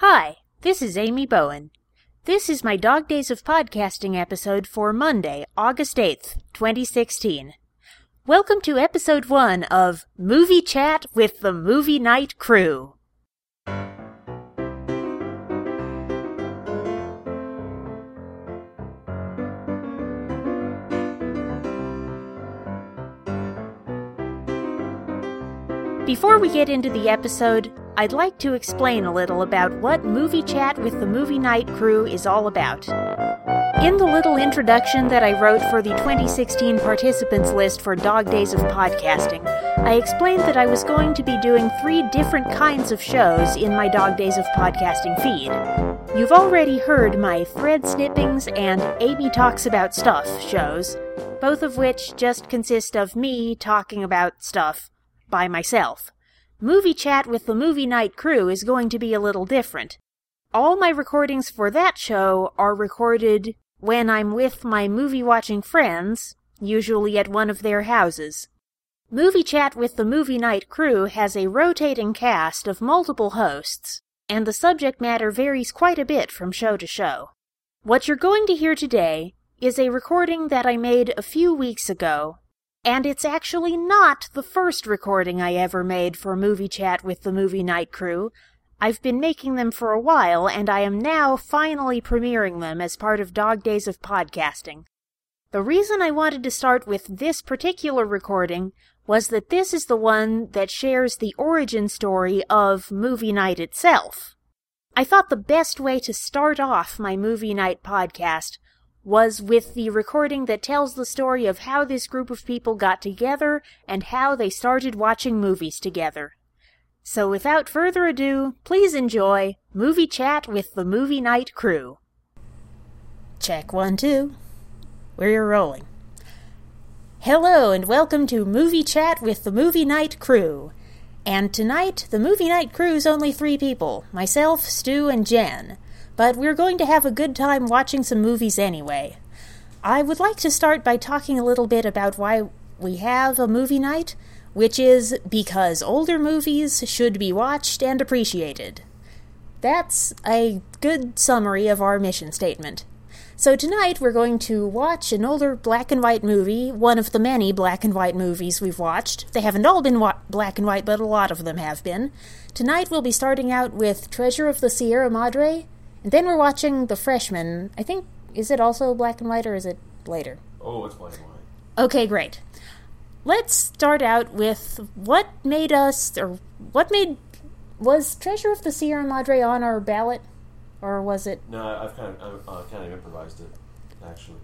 Hi, this is Amy Bowen. This is my Dog Days of Podcasting episode for Monday, August 8th, 2016. Welcome to episode 1 of Movie Chat with the Movie Night Crew. Before we get into the episode, I'd like to explain a little about what Movie Chat with the Movie Night Crew is all about. In the little introduction that I wrote for the 2016 participants list for Dog Days of Podcasting, I explained that I was going to be doing three different kinds of shows in my Dog Days of Podcasting feed. You've already heard my Thread Snippings and Amy Talks About Stuff shows, both of which just consist of me talking about stuff by myself. Movie Chat with the Movie Night Crew is going to be a little different. All my recordings for that show are recorded when I'm with my movie watching friends, usually at one of their houses. Movie Chat with the Movie Night Crew has a rotating cast of multiple hosts, and the subject matter varies quite a bit from show to show. What you're going to hear today is a recording that I made a few weeks ago and it's actually not the first recording I ever made for Movie Chat with the Movie Night Crew. I've been making them for a while, and I am now finally premiering them as part of Dog Days of Podcasting. The reason I wanted to start with this particular recording was that this is the one that shares the origin story of Movie Night itself. I thought the best way to start off my Movie Night podcast was with the recording that tells the story of how this group of people got together and how they started watching movies together. So without further ado, please enjoy Movie Chat with the Movie Night Crew. Check one, two. We're rolling. Hello and welcome to Movie Chat with the Movie Night Crew. And tonight, the Movie Night Crew's only three people myself, Stu, and Jen but we're going to have a good time watching some movies anyway. I would like to start by talking a little bit about why we have a movie night, which is because older movies should be watched and appreciated. That's a good summary of our mission statement. So tonight we're going to watch an older black and white movie, one of the many black and white movies we've watched. They haven't all been wa- black and white, but a lot of them have been. Tonight we'll be starting out with Treasure of the Sierra Madre, and then we're watching The Freshman. I think is it also black and white or is it later? Oh, it's black and white. Okay, great. Let's start out with what made us or what made was Treasure of the Sierra Madre on our ballot or was it No, I've kind of I've, uh, kind of improvised it actually.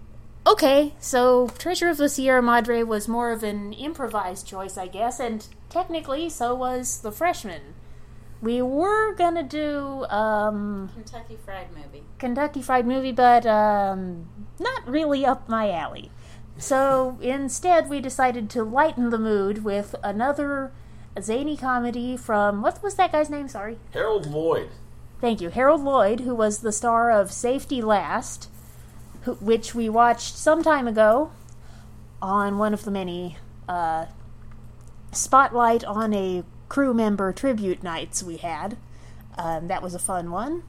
Okay, so Treasure of the Sierra Madre was more of an improvised choice, I guess, and technically so was The Freshman. We were gonna do um, Kentucky Fried Movie. Kentucky Fried Movie, but um, not really up my alley. So instead, we decided to lighten the mood with another zany comedy from what was that guy's name? Sorry. Harold Lloyd. Thank you, Harold Lloyd, who was the star of Safety Last, who, which we watched some time ago on one of the many uh, spotlight on a crew member tribute nights we had. Um, that was a fun one,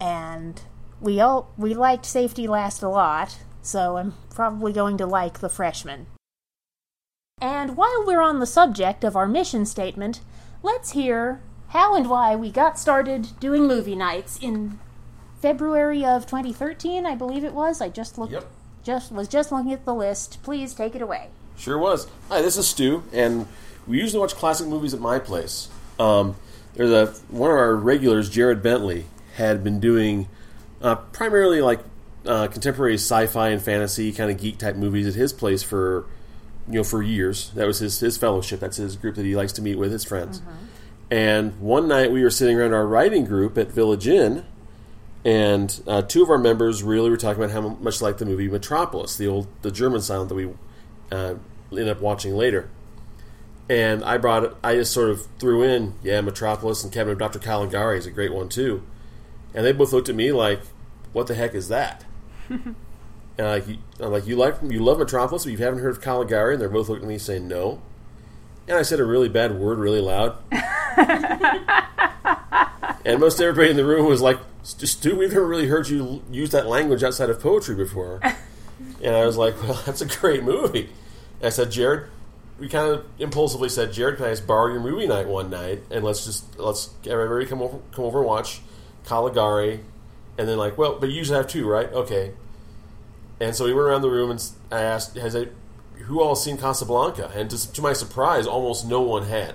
and we all we liked Safety Last a lot. So I'm probably going to like the freshman. And while we're on the subject of our mission statement, let's hear how and why we got started doing movie nights in February of 2013, I believe it was. I just looked Yep. just was just looking at the list. Please take it away. Sure was. Hi, this is Stu, and we usually watch classic movies at my place. Um, there's a one of our regulars, Jared Bentley, had been doing uh, primarily like uh, contemporary sci-fi and fantasy kind of geek type movies at his place for you know for years. That was his his fellowship. That's his group that he likes to meet with his friends. And one night we were sitting around our writing group at Village Inn, and uh, two of our members really were talking about how much like the movie Metropolis, the old the German silent that we uh, ended up watching later. And I brought I just sort of threw in, yeah, Metropolis and Cabinet of Dr. Caligari is a great one too. And they both looked at me like, what the heck is that? and like, you, I'm like, you like, you love Metropolis, but you haven't heard of Caligari? And they're both looking at me saying no. And I said a really bad word really loud. and most everybody in the room was like, "Stu, we've never really heard you use that language outside of poetry before." and I was like, "Well, that's a great movie." And I said, "Jared." We kind of impulsively said, "Jared, can I just borrow your movie night one night and let's just let's everybody come over come over and watch Caligari, and then like, well, but you usually have two, right? Okay." And so we went around the room and I asked, "Has it, who all seen Casablanca?" And to, to my surprise, almost no one had.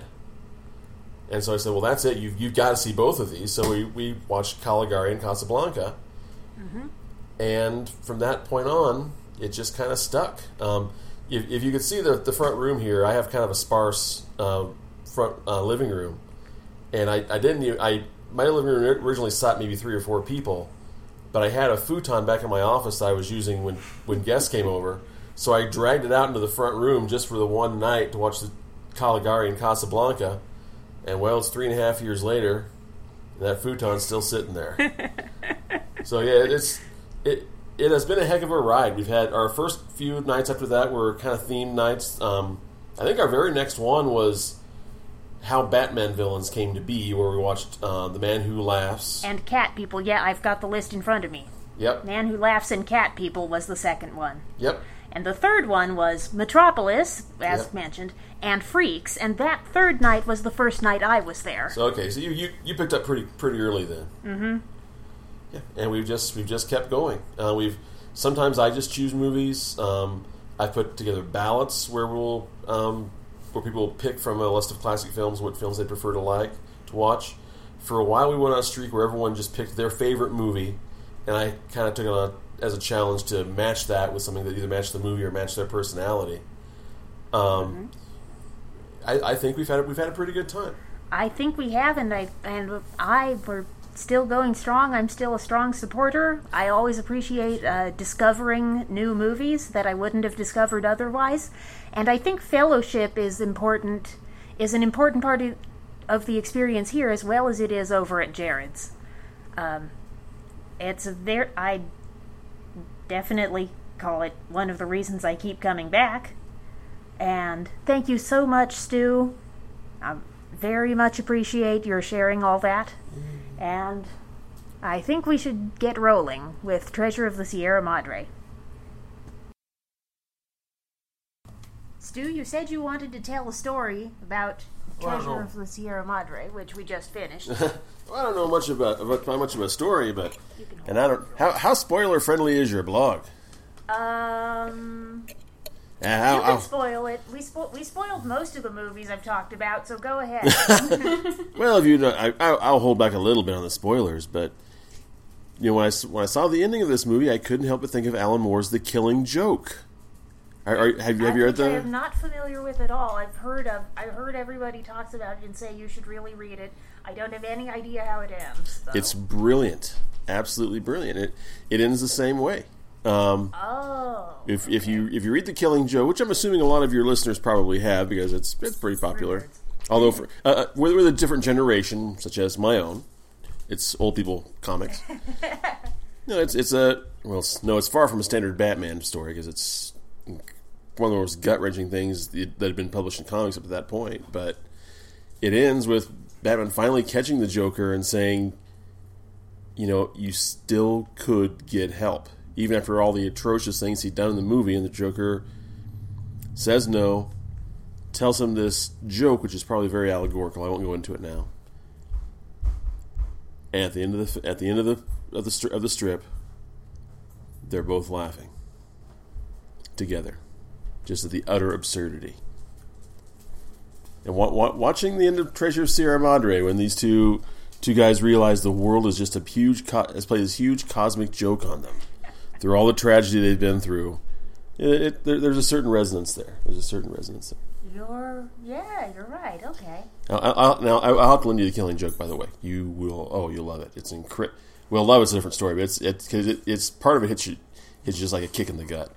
And so I said, well, that's it. You've, you've got to see both of these. So we, we watched Caligari and Casablanca. Mm-hmm. And from that point on, it just kind of stuck. Um, if, if, you could see the, the front room here, I have kind of a sparse uh, front uh, living room. And I, I didn't even, I, my living room originally sat maybe three or four people. But I had a futon back in my office that I was using when, when guests came over. So I dragged it out into the front room just for the one night to watch the Caligari and Casablanca and well, it's three and a half years later, and that futon's still sitting there. so yeah, it's it it has been a heck of a ride. We've had our first few nights after that were kind of themed nights. Um, I think our very next one was how Batman villains came to be, where we watched uh, The Man Who Laughs and Cat People. Yeah, I've got the list in front of me. Yep. Man Who Laughs and Cat People was the second one. Yep. And the third one was Metropolis, as yep. mentioned, and Freaks. And that third night was the first night I was there. So okay, so you you, you picked up pretty pretty early then. Mm-hmm. Yeah, and we've just we've just kept going. Uh, we've sometimes I just choose movies. Um, I put together ballots where we'll um, where people pick from a list of classic films what films they prefer to like to watch. For a while, we went on a streak where everyone just picked their favorite movie, and I kind of took it on as a challenge to match that with something that either matched the movie or matched their personality. Um, mm-hmm. I, I, think we've had we've had a pretty good time. I think we have, and I and I were still going strong. I'm still a strong supporter. I always appreciate uh, discovering new movies that I wouldn't have discovered otherwise, and I think fellowship is important. Is an important part of, the experience here as well as it is over at Jared's. Um, it's there. I definitely call it one of the reasons I keep coming back. And thank you so much, Stu. I very much appreciate your sharing all that. And I think we should get rolling with Treasure of the Sierra Madre. Stu, you said you wanted to tell a story about Treasure well, of the Sierra Madre, which we just finished. well, I don't know much about, about much of a story, but and I don't how how spoiler friendly is your blog? Um. Yeah, you can spoil it. We spo- we spoiled most of the movies I've talked about, so go ahead. well, if you, know, I, I'll hold back a little bit on the spoilers, but you know when I when I saw the ending of this movie, I couldn't help but think of Alan Moore's The Killing Joke. Are, are, have you have you read that? I am not familiar with it all. I've heard of. I've heard everybody talks about it and say you should really read it. I don't have any idea how it ends. So. It's brilliant, absolutely brilliant. It it ends the same way. Um, oh. If if you if you read The Killing Joke, which I'm assuming a lot of your listeners probably have because it's it's pretty popular. Although for uh, uh we're with a different generation, such as my own, it's old people comics. no, it's it's a well, no, it's far from a standard Batman story because it's one of the most gut wrenching things that had been published in comics up to that point. But it ends with Batman finally catching the Joker and saying, you know, you still could get help. Even after all the atrocious things he'd done in the movie, and the Joker says no, tells him this joke, which is probably very allegorical. I won't go into it now. And at the end of the at the end of the of the of the strip, they're both laughing together, just at the utter absurdity. And wa- wa- watching the end of Treasure of Sierra Madre, when these two two guys realize the world is just a huge has played this huge cosmic joke on them through all the tragedy they've been through. It, it, there, there's a certain resonance there. There's a certain resonance there. You're yeah, you're right. Okay. Now, I'll, now I'll have to lend you the Killing Joke. By the way, you will. Oh, you'll love it. It's incredible. Well, love it's a different story, but it's it's because it, it's part of it hits you. It's just like a kick in the gut.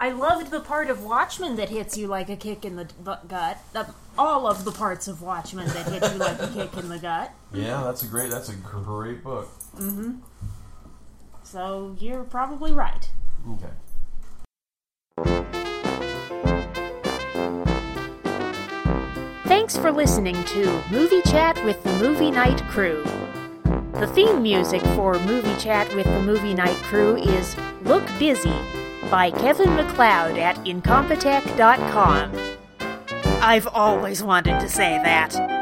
I loved the part of Watchmen that hits you like a kick in the gut. all of the parts of Watchmen that hit you like a kick in the gut. Yeah, that's a great. That's a great book. Mm-hmm. So you're probably right. Okay. Thanks for listening to Movie Chat with the Movie Night Crew. The theme music for Movie Chat with the Movie Night Crew is Look Busy by Kevin MacLeod at Incompetech.com. I've always wanted to say that.